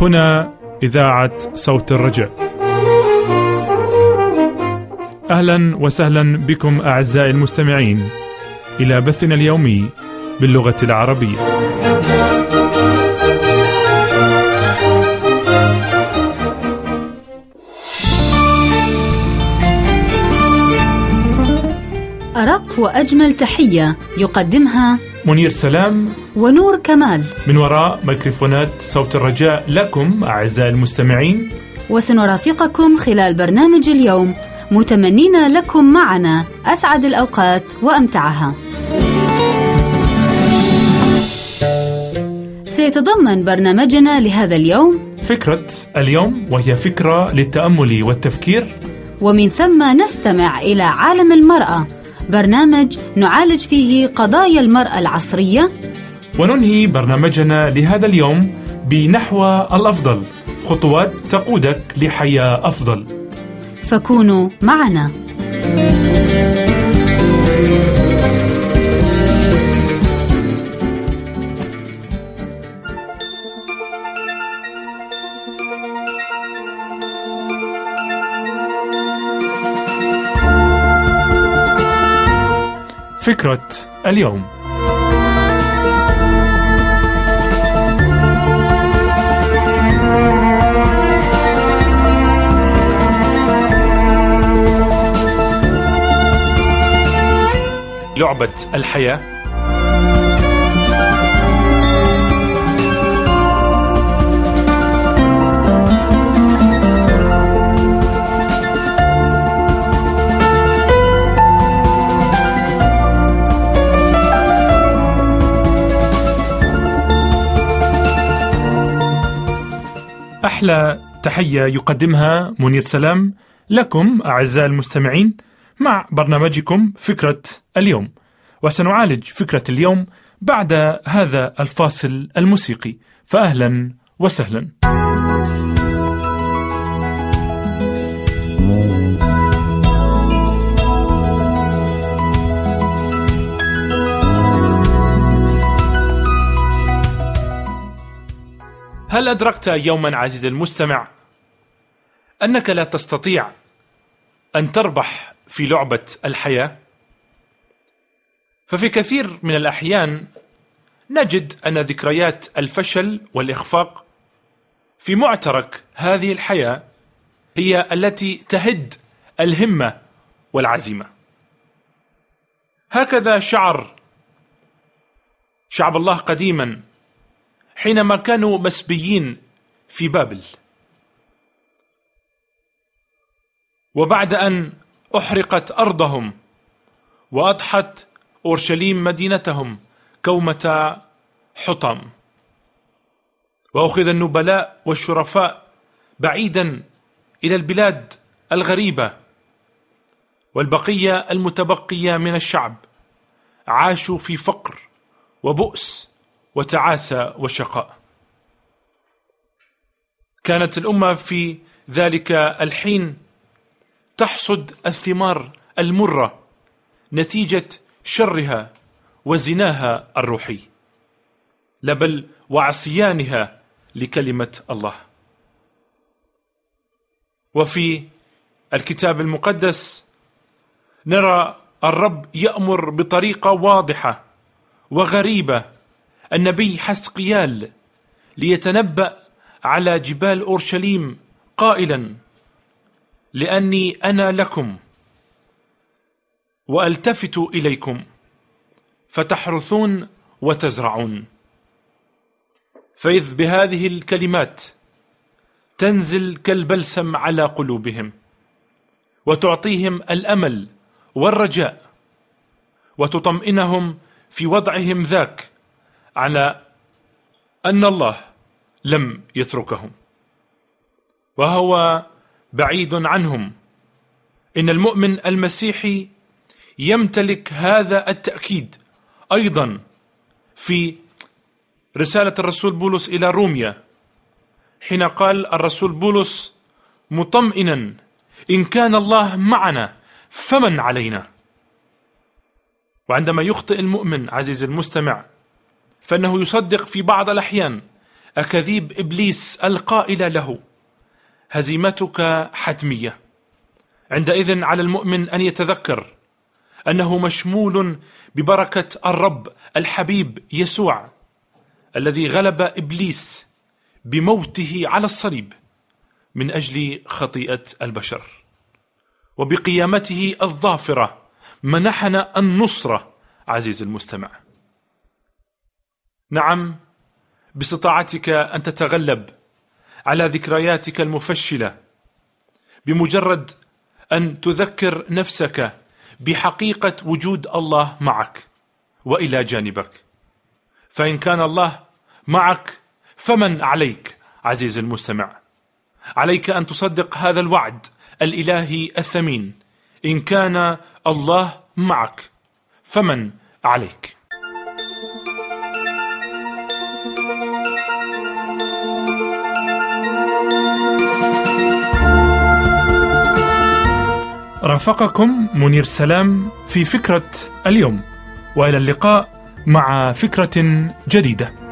هنا إذاعة صوت الرجاء. أهلا وسهلا بكم أعزائي المستمعين إلى بثنا اليومي باللغة العربية. أرق وأجمل تحية يقدمها منير سلام. ونور كمال. من وراء ميكروفونات صوت الرجاء لكم أعزائي المستمعين. وسنرافقكم خلال برنامج اليوم. متمنين لكم معنا أسعد الأوقات وأمتعها. سيتضمن برنامجنا لهذا اليوم فكرة اليوم وهي فكرة للتأمل والتفكير. ومن ثم نستمع إلى عالم المرأة. برنامج نعالج فيه قضايا المرأة العصرية. وننهي برنامجنا لهذا اليوم بنحو الأفضل. خطوات تقودك لحياة أفضل. فكونوا معنا. فكرة اليوم. لعبة الحياة أحلى تحية يقدمها منير سلام لكم أعزائي المستمعين مع برنامجكم فكرة اليوم. وسنعالج فكرة اليوم بعد هذا الفاصل الموسيقي. فأهلا وسهلا. هل أدركت يوما عزيزي المستمع أنك لا تستطيع أن تربح في لعبة الحياة؟ ففي كثير من الأحيان نجد أن ذكريات الفشل والإخفاق في معترك هذه الحياة هي التي تهد الهمة والعزيمة هكذا شعر شعب الله قديما حينما كانوا مسبيين في بابل. وبعد أن أحرقت أرضهم وأضحت أورشليم مدينتهم كومة حطم وأخذ النبلاء والشرفاء بعيدا إلى البلاد الغريبة والبقية المتبقية من الشعب. عاشوا في فقر وبؤس وتعاسى وشقاء. كانت الأمة في ذلك الحين تحصد الثمار المرة نتيجة شرها وزناها الروحي لا بل وعصيانها لكلمة الله. وفي الكتاب المقدس نرى الرب يأمر بطريقة واضحة وغريبة النبي حسقيال ليتنبأ على جبال أورشليم قائلا لأني أنا لكم وألتفت إليكم فتحرثون وتزرعون. فإذ بهذه الكلمات تنزل كالبلسم على قلوبهم وتعطيهم الأمل والرجاء وتطمئنهم في وضعهم ذاك على أن الله لم يتركهم. وهو بعيد عنهم. إن المؤمن المسيحي يمتلك هذا التأكيد أيضا في رسالة الرسول بولس إلى روميا حين قال الرسول بولس مطمئنا إن كان الله معنا فمن علينا. وعندما يخطئ المؤمن عزيزي المستمع فإنه يصدق في بعض الأحيان. أكاذيب إبليس القائله له هزيمتك حتمية. عندئذ على المؤمن أن يتذكر أنه مشمول ببركة الرب الحبيب يسوع الذي غلب إبليس بموته على الصليب من أجل خطيئة البشر. وبقيامته الظافرة منحنا النصره عزيز المستمع. نعم باستطاعتك أن تتغلب على ذكرياتك المفشلة بمجرد أن تذكر نفسك بحقيقة وجود الله معك وإلى جانبك. فإن كان الله معك فمن عليك عزيزي المستمع؟ عليك أن تصدق هذا الوعد الإلهي الثمين. إن كان الله معك فمن عليك؟ رافقكم منير سلام في فكرة اليوم وإلى اللقاء مع فكرة جديدة.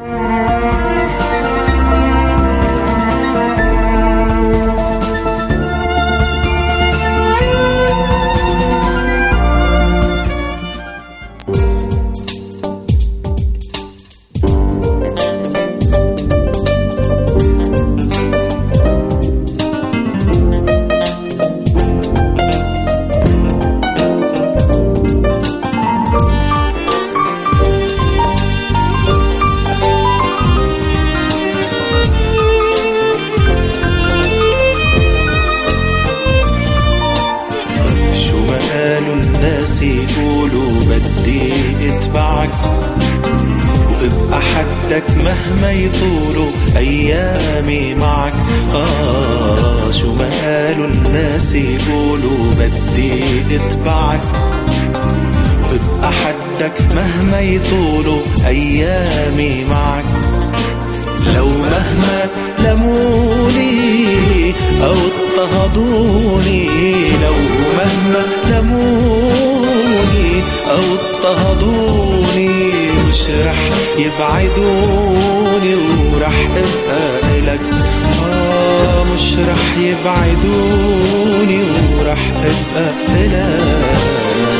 يبعدوني ورح أبقى إلك آه مش رح يبعدوني ورح أبقى إلك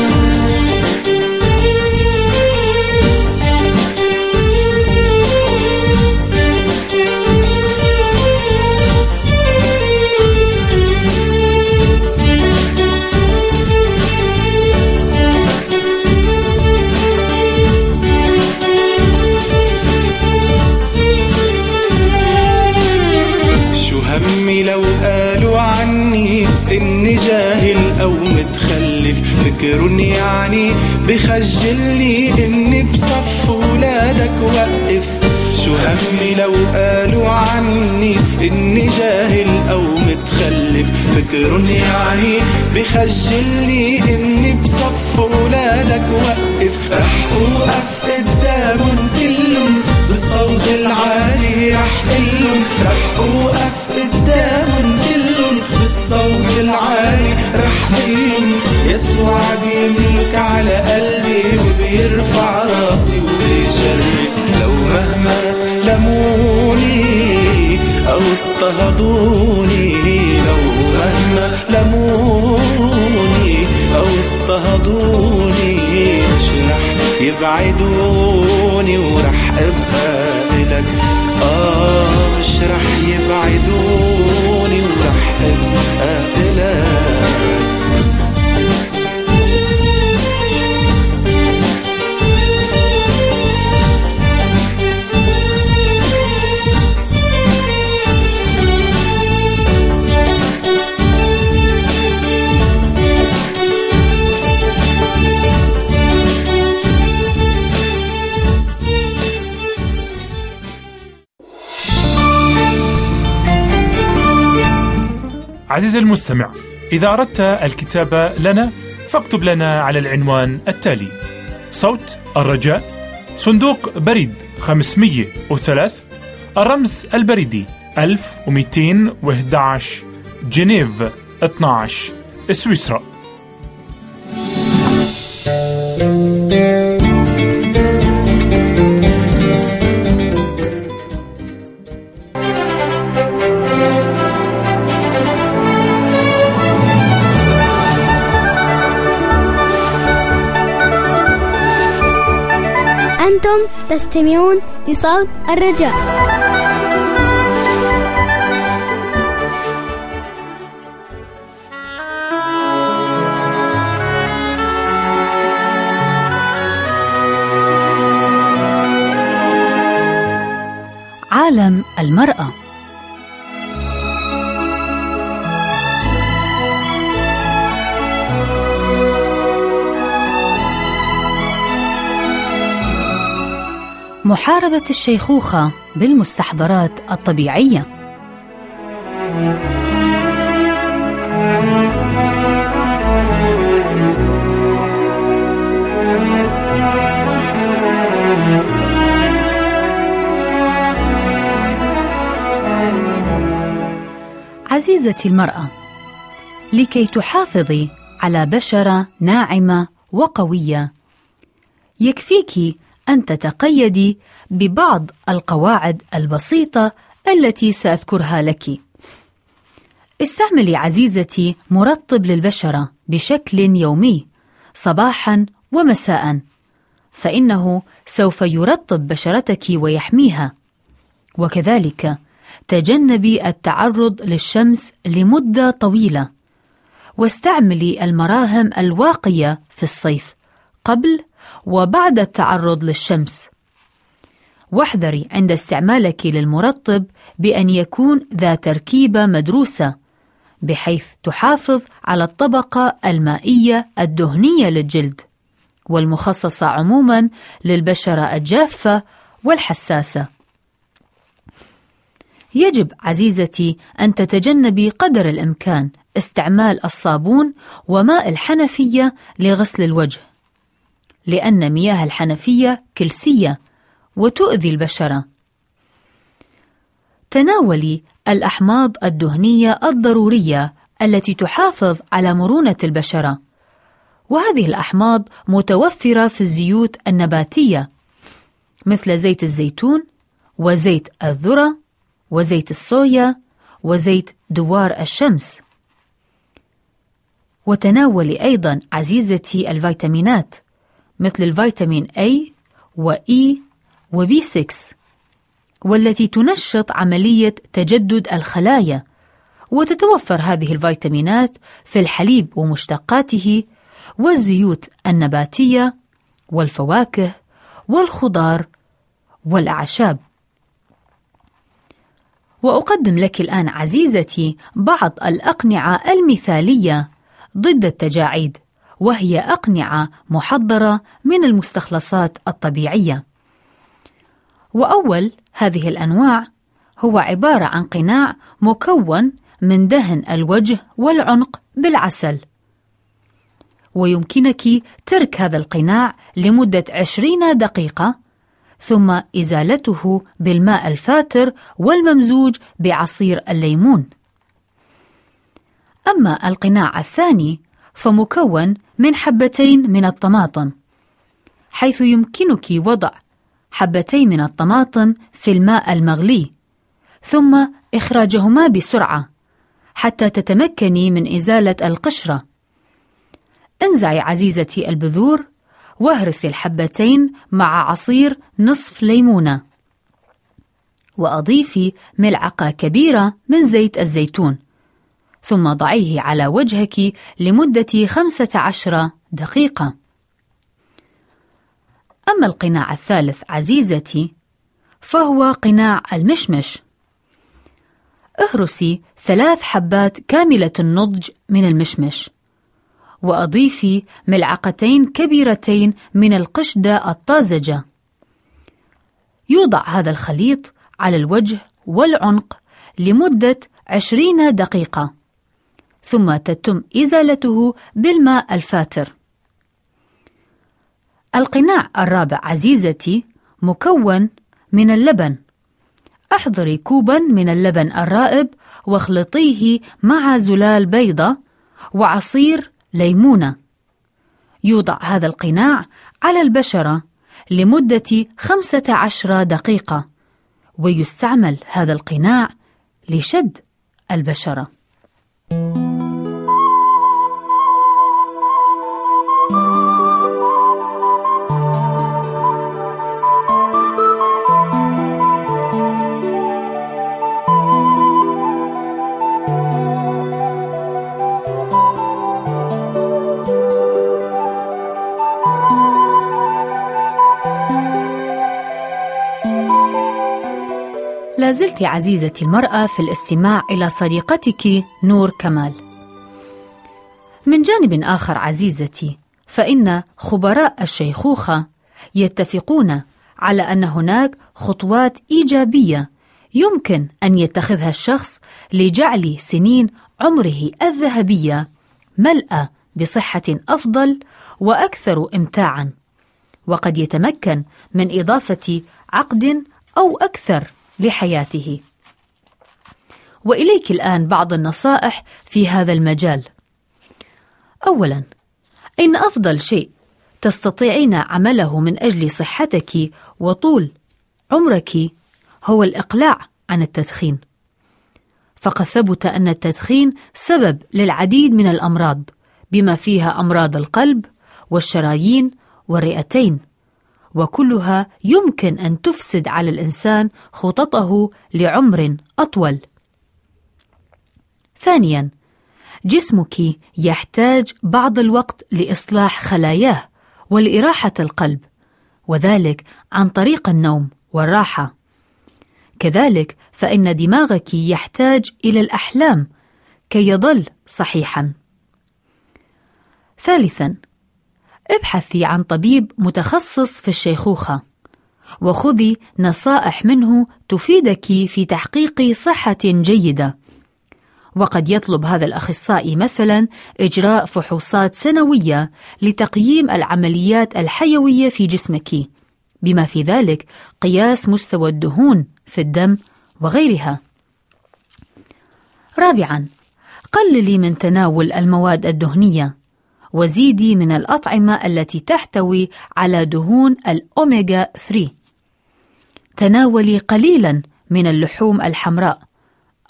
فكرون يعني بخجلني إني بصف ولادك وقف شو همي لو قالوا عني إني جاهل أو متخلف؟ فكرون يعني بخجلني إني بصف ولادك وقف رح أوقف قدامهم كلهم بالصوت العالي رح قلهم. رح أوقف قدامهم يسوع بيملك على قلبي وبيرفع راسي وبيشرف لو مهما لموني أو اضطهدوني لو مهما لموني أو اضطهدوني مش رح يبعدوني ورح أبقى إلك. آه مش رح يبعدوني ورح أبقى إلك. عزيزي المستمع إذا أردت الكتابة لنا فاكتب لنا على العنوان التالي صوت الرجاء صندوق بريد 503 الرمز البريدي 1211 جنيف 12 سويسرا. تستمعون لصوت الرجاء. عالم المرأة. محاربة الشيخوخة بالمستحضرات الطبيعية. عزيزتي المرأة لكي تحافظي على بشرة ناعمة وقوية يكفيك أن تتقيدي ببعض القواعد البسيطة التي سأذكرها لك. استعملي عزيزتي مرطب للبشرة بشكل يومي صباحا ومساء، فإنه سوف يرطب بشرتك ويحميها. وكذلك تجنبي التعرض للشمس لمدة طويلة، واستعملي المراهم الواقية في الصيف قبل وبعد التعرض للشمس. واحذري عند استعمالك للمرطب بأن يكون ذا تركيبة مدروسة بحيث تحافظ على الطبقة المائية الدهنية للجلد والمخصصة عموما للبشرة الجافة والحساسة. يجب عزيزتي أن تتجنبي قدر الإمكان استعمال الصابون وماء الحنفية لغسل الوجه. لأن مياه الحنفية كلسية وتؤذي البشرة. تناولي الأحماض الدهنية الضرورية التي تحافظ على مرونة البشرة، وهذه الأحماض متوفرة في الزيوت النباتية مثل زيت الزيتون وزيت الذرة وزيت الصويا وزيت دوار الشمس. وتناولي أيضا عزيزتي الفيتامينات مثل الفيتامين A و E و B6 والتي تنشط عملية تجدد الخلايا وتتوفر هذه الفيتامينات في الحليب ومشتقاته والزيوت النباتية والفواكه والخضار والأعشاب. وأقدم لك الآن عزيزتي بعض الأقنعة المثالية ضد التجاعيد. وهي أقنعة محضرة من المستخلصات الطبيعية. وأول هذه الأنواع هو عبارة عن قناع مكون من دهن الوجه والعنق بالعسل. ويمكنك ترك هذا القناع لمدة عشرين دقيقة ثم إزالته بالماء الفاتر والممزوج بعصير الليمون. أما القناع الثاني فمكون من حبتين من الطماطم حيث يمكنك وضع حبتين من الطماطم في الماء المغلي ثم إخراجهما بسرعة حتى تتمكني من إزالة القشرة. انزعي عزيزتي البذور واهرسي الحبتين مع عصير نصف ليمونة. وأضيفي ملعقة كبيرة من زيت الزيتون. ثم ضعيه على وجهك لمدة خمسة عشر دقيقة. أما القناع الثالث عزيزتي فهو قناع المشمش. اهرسي ثلاث حبات كاملة النضج من المشمش، وأضيفي ملعقتين كبيرتين من القشدة الطازجة. يوضع هذا الخليط على الوجه والعنق لمدة عشرين دقيقة ثم تتم إزالته بالماء الفاتر. القناع الرابع عزيزتي مكون من اللبن. أحضري كوبا من اللبن الرائب واخلطيه مع زلال بيضة وعصير ليمونة. يوضع هذا القناع على البشرة لمدة خمسة عشر دقيقة ويستعمل هذا القناع لشد البشرة لا زلت عزيزتي المرأة في الاستماع إلى صديقتك نور كمال. من جانب آخر عزيزتي، فإن خبراء الشيخوخة يتفقون على أن هناك خطوات إيجابية يمكن أن يتخذها الشخص لجعل سنين عمره الذهبية ملأى بصحة أفضل وأكثر إمتاعًا، وقد يتمكن من إضافة عقد أو أكثر لحياته. وإليك الآن بعض النصائح في هذا المجال. اولا إن أفضل شيء تستطيعين عمله من أجل صحتك وطول عمرك هو الإقلاع عن التدخين. فقد ثبت أن التدخين سبب للعديد من الأمراض بما فيها أمراض القلب والشرايين والرئتين وكلها يمكن أن تفسد على الإنسان خططه لعمر أطول. ثانيا جسمك يحتاج بعض الوقت لإصلاح خلاياه ولإراحة القلب وذلك عن طريق النوم والراحة. كذلك فإن دماغك يحتاج إلى الأحلام كي يظل صحيحا. ثالثا ابحثي عن طبيب متخصص في الشيخوخة وخذي نصائح منه تفيدك في تحقيق صحة جيدة. وقد يطلب هذا الأخصائي مثلا إجراء فحوصات سنوية لتقييم العمليات الحيوية في جسمك بما في ذلك قياس مستوى الدهون في الدم وغيرها. رابعا قللي من تناول المواد الدهنية. وزيدي من الأطعمة التي تحتوي على دهون الأوميغا 3 تناولي قليلا من اللحوم الحمراء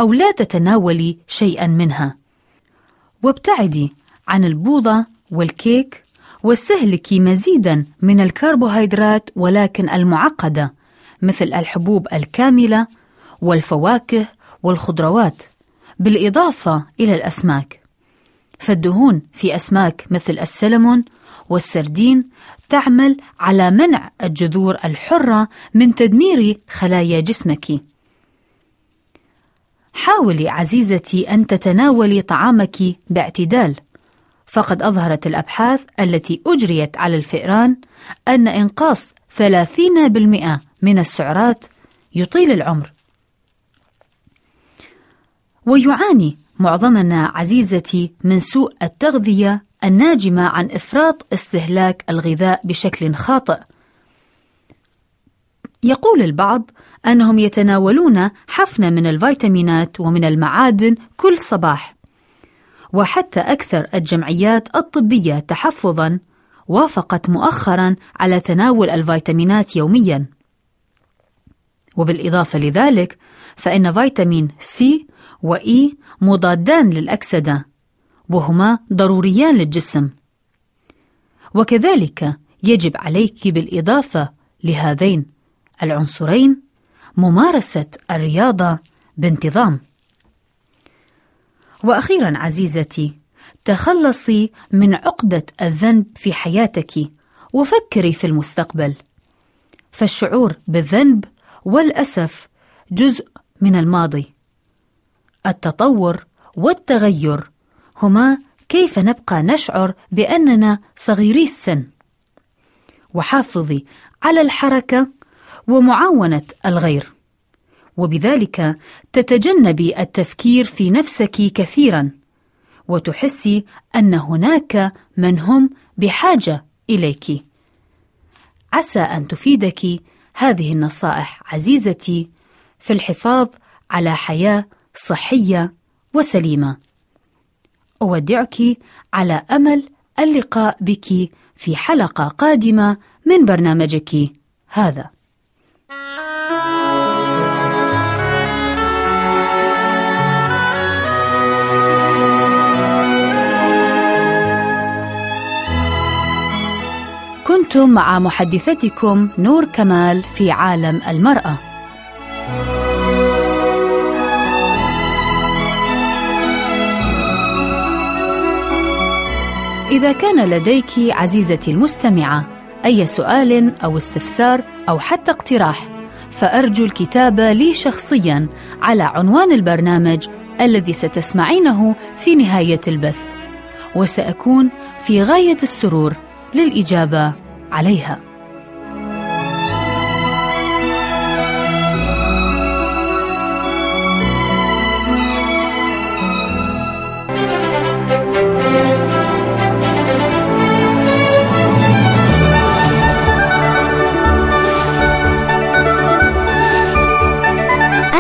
أو لا تتناولي شيئا منها. وابتعدي عن البوضة والكيك واستهلكي مزيدا من الكربوهيدرات ولكن المعقدة مثل الحبوب الكاملة والفواكه والخضروات بالإضافة إلى الأسماك. فالدهون في أسماك مثل السلمون والسردين تعمل على منع الجذور الحرة من تدمير خلايا جسمك. حاولي عزيزتي أن تتناولي طعامك باعتدال، فقد أظهرت الأبحاث التي أجريت على الفئران أن إنقاص 30% من السعرات يطيل العمر. ويعاني معظمنا عزيزتي من سوء التغذية الناجمة عن إفراط استهلاك الغذاء بشكل خاطئ. يقول البعض أنهم يتناولون حفنة من الفيتامينات ومن المعادن كل صباح. وحتى أكثر الجمعيات الطبية تحفظًا وافقت مؤخرًا على تناول الفيتامينات يوميًا. وبالإضافة لذلك فإن فيتامين سي وإي مضادان للأكسدة وهما ضروريان للجسم. وكذلك يجب عليك بالإضافة لهذين العنصرين ممارسة الرياضة بانتظام. وأخيرا عزيزتي تخلصي من عقدة الذنب في حياتك وفكري في المستقبل. فالشعور بالذنب والأسف جزء من الماضي. التطور والتغير هما كيف نبقى نشعر بأننا صغيري السن. وحافظي على الحركة ومعاونة الغير. وبذلك تتجنبي التفكير في نفسك كثيرا وتحسي أن هناك من هم بحاجة إليك. عسى أن تفيدك هذه النصائح عزيزتي في الحفاظ على حياة صحية وسليمة. أودعك على أمل اللقاء بك في حلقة قادمة من برنامجك هذا. كنتم مع محدثتكم نور كمال في عالم المرأة. إذا كان لديك عزيزتي المستمعة أي سؤال أو استفسار أو حتى اقتراح فأرجو الكتابة لي شخصيا على عنوان البرنامج الذي ستسمعينه في نهاية البث وسأكون في غاية السرور للإجابة عليها.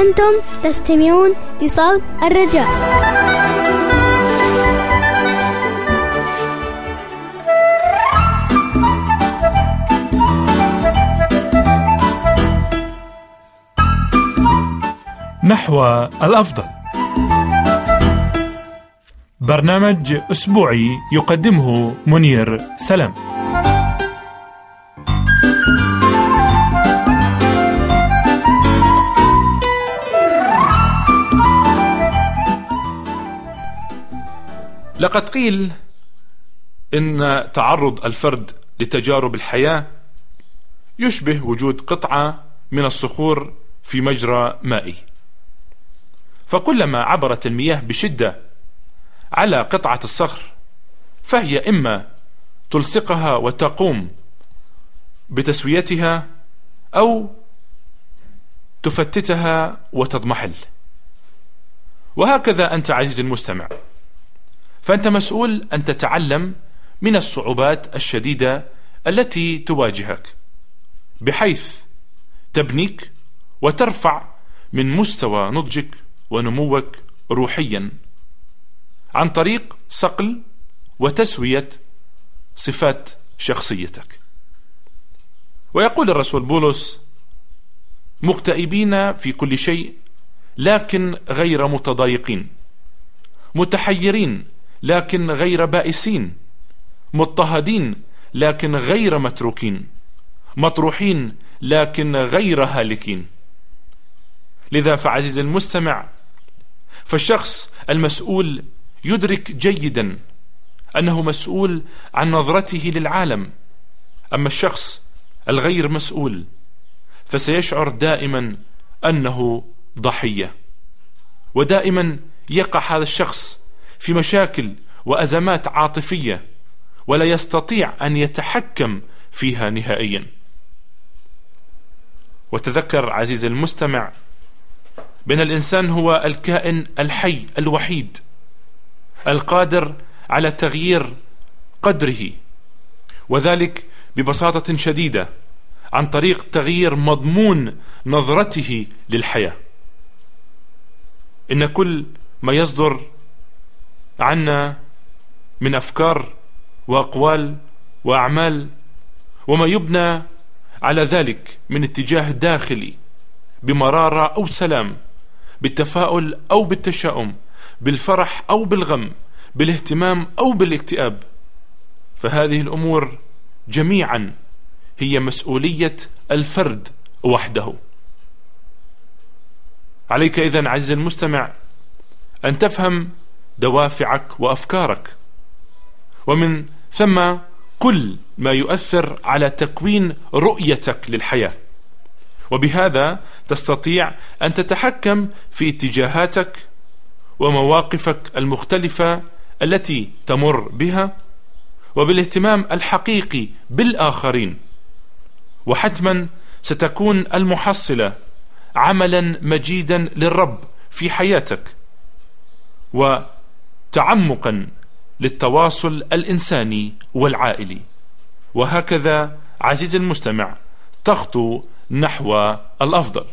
أنتم تستمعون لصوت الرجاء. نحو الأفضل. برنامج أسبوعي يقدمه منير سلام. لقد قيل إن تعرض الفرد لتجارب الحياة يشبه وجود قطعة من الصخور في مجرى مائي. فكلما عبرت المياه بشدة على قطعة الصخر فهي إما تلصقها وتقوم بتسويتها أو تفتتها وتضمحل. وهكذا أنت عزيزي المستمع فأنت مسؤول أن تتعلم من الصعوبات الشديدة التي تواجهك بحيث تبنيك وترفع من مستوى نضجك ونموك روحيا عن طريق صقل وتسوية صفات شخصيتك. ويقول الرسول بولس مكتئبين في كل شيء لكن غير متضايقين. متحيرين لكن غير بائسين. مضطهدين لكن غير متروكين. مطروحين لكن غير هالكين. لذا فعزيز المستمع فالشخص المسؤول يدرك جيدا أنه مسؤول عن نظرته للعالم. أما الشخص الغير مسؤول فسيشعر دائما أنه ضحية ودائما يقع هذا الشخص في مشاكل وأزمات عاطفية ولا يستطيع أن يتحكم فيها نهائيا. وتذكر عزيزي المستمع بان الإنسان هو الكائن الحي الوحيد القادر على تغيير قدره وذلك ببساطة شديدة عن طريق تغيير مضمون نظرته للحياة. إن كل ما يصدر عنا من أفكار وأقوال وأعمال وما يبنى على ذلك من اتجاه داخلي بمرارة أو سلام بالتفاؤل أو بالتشاؤم بالفرح أو بالغم بالاهتمام أو بالاكتئاب. فهذه الأمور جميعا هي مسؤولية الفرد وحده. عليك اذا عزيزي المستمع أن تفهم دوافعك وأفكارك. ومن ثم كل ما يؤثر على تكوين رؤيتك للحياة. وبهذا تستطيع أن تتحكم في اتجاهاتك ومواقفك المختلفة التي تمر بها وبالاهتمام الحقيقي بالآخرين. وحتما ستكون المحصلة عملا مجيدا للرب في حياتك و تعمقا للتواصل الإنساني والعائلي. وهكذا عزيزي المستمع تخطو نحو الأفضل.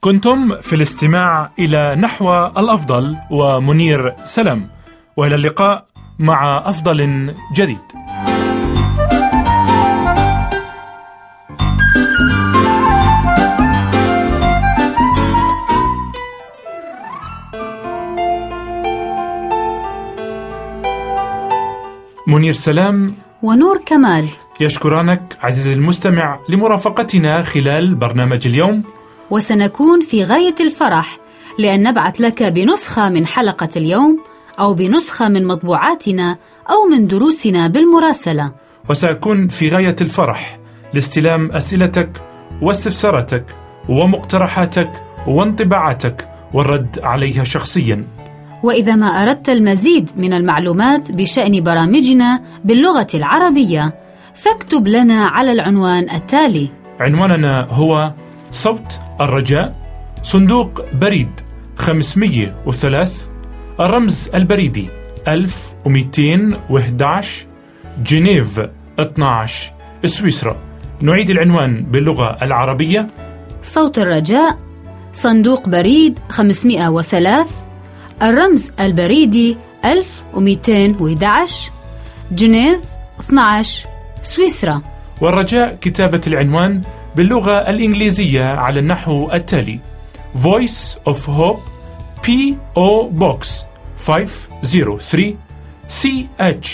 كنتم في الاستماع إلى نحو الأفضل ومنير سلام وإلى اللقاء مع أفضل جديد. منير سلام ونور كمال. يشكرانك عزيزي المستمع لمرافقتنا خلال برنامج اليوم. وسنكون في غاية الفرح لأن نبعث لك بنسخة من حلقة اليوم أو بنسخة من مطبوعاتنا أو من دروسنا بالمراسلة. وسأكون في غاية الفرح لاستلام أسئلتك واستفساراتك ومقترحاتك وانطباعاتك والرد عليها شخصيا. وإذا ما أردت المزيد من المعلومات بشأن برامجنا باللغة العربية فاكتب لنا على العنوان التالي. عنواننا هو صوت الرجاء صندوق بريد 503 الرمز البريدي 1211 جنيف 12 سويسرا. نعيد العنوان باللغة العربية. صوت الرجاء صندوق بريد 503 الرمز البريدي 1211 جنيف 12 سويسرا. والرجاء كتابة العنوان باللغة الإنجليزية على النحو التالي. Voice of Hope P.O. Box 503 CH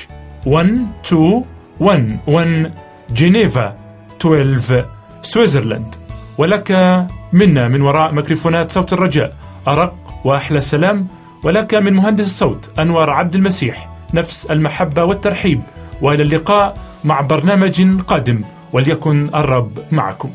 1211 جنيفا 12 سويسرلاند ولك منا من وراء ميكروفونات صوت الرجاء أرق وأحلى سلام. ولك من مهندس الصوت أنور عبد المسيح نفس المحبة والترحيب وإلى اللقاء مع برنامج قادم وليكن الرب معكم.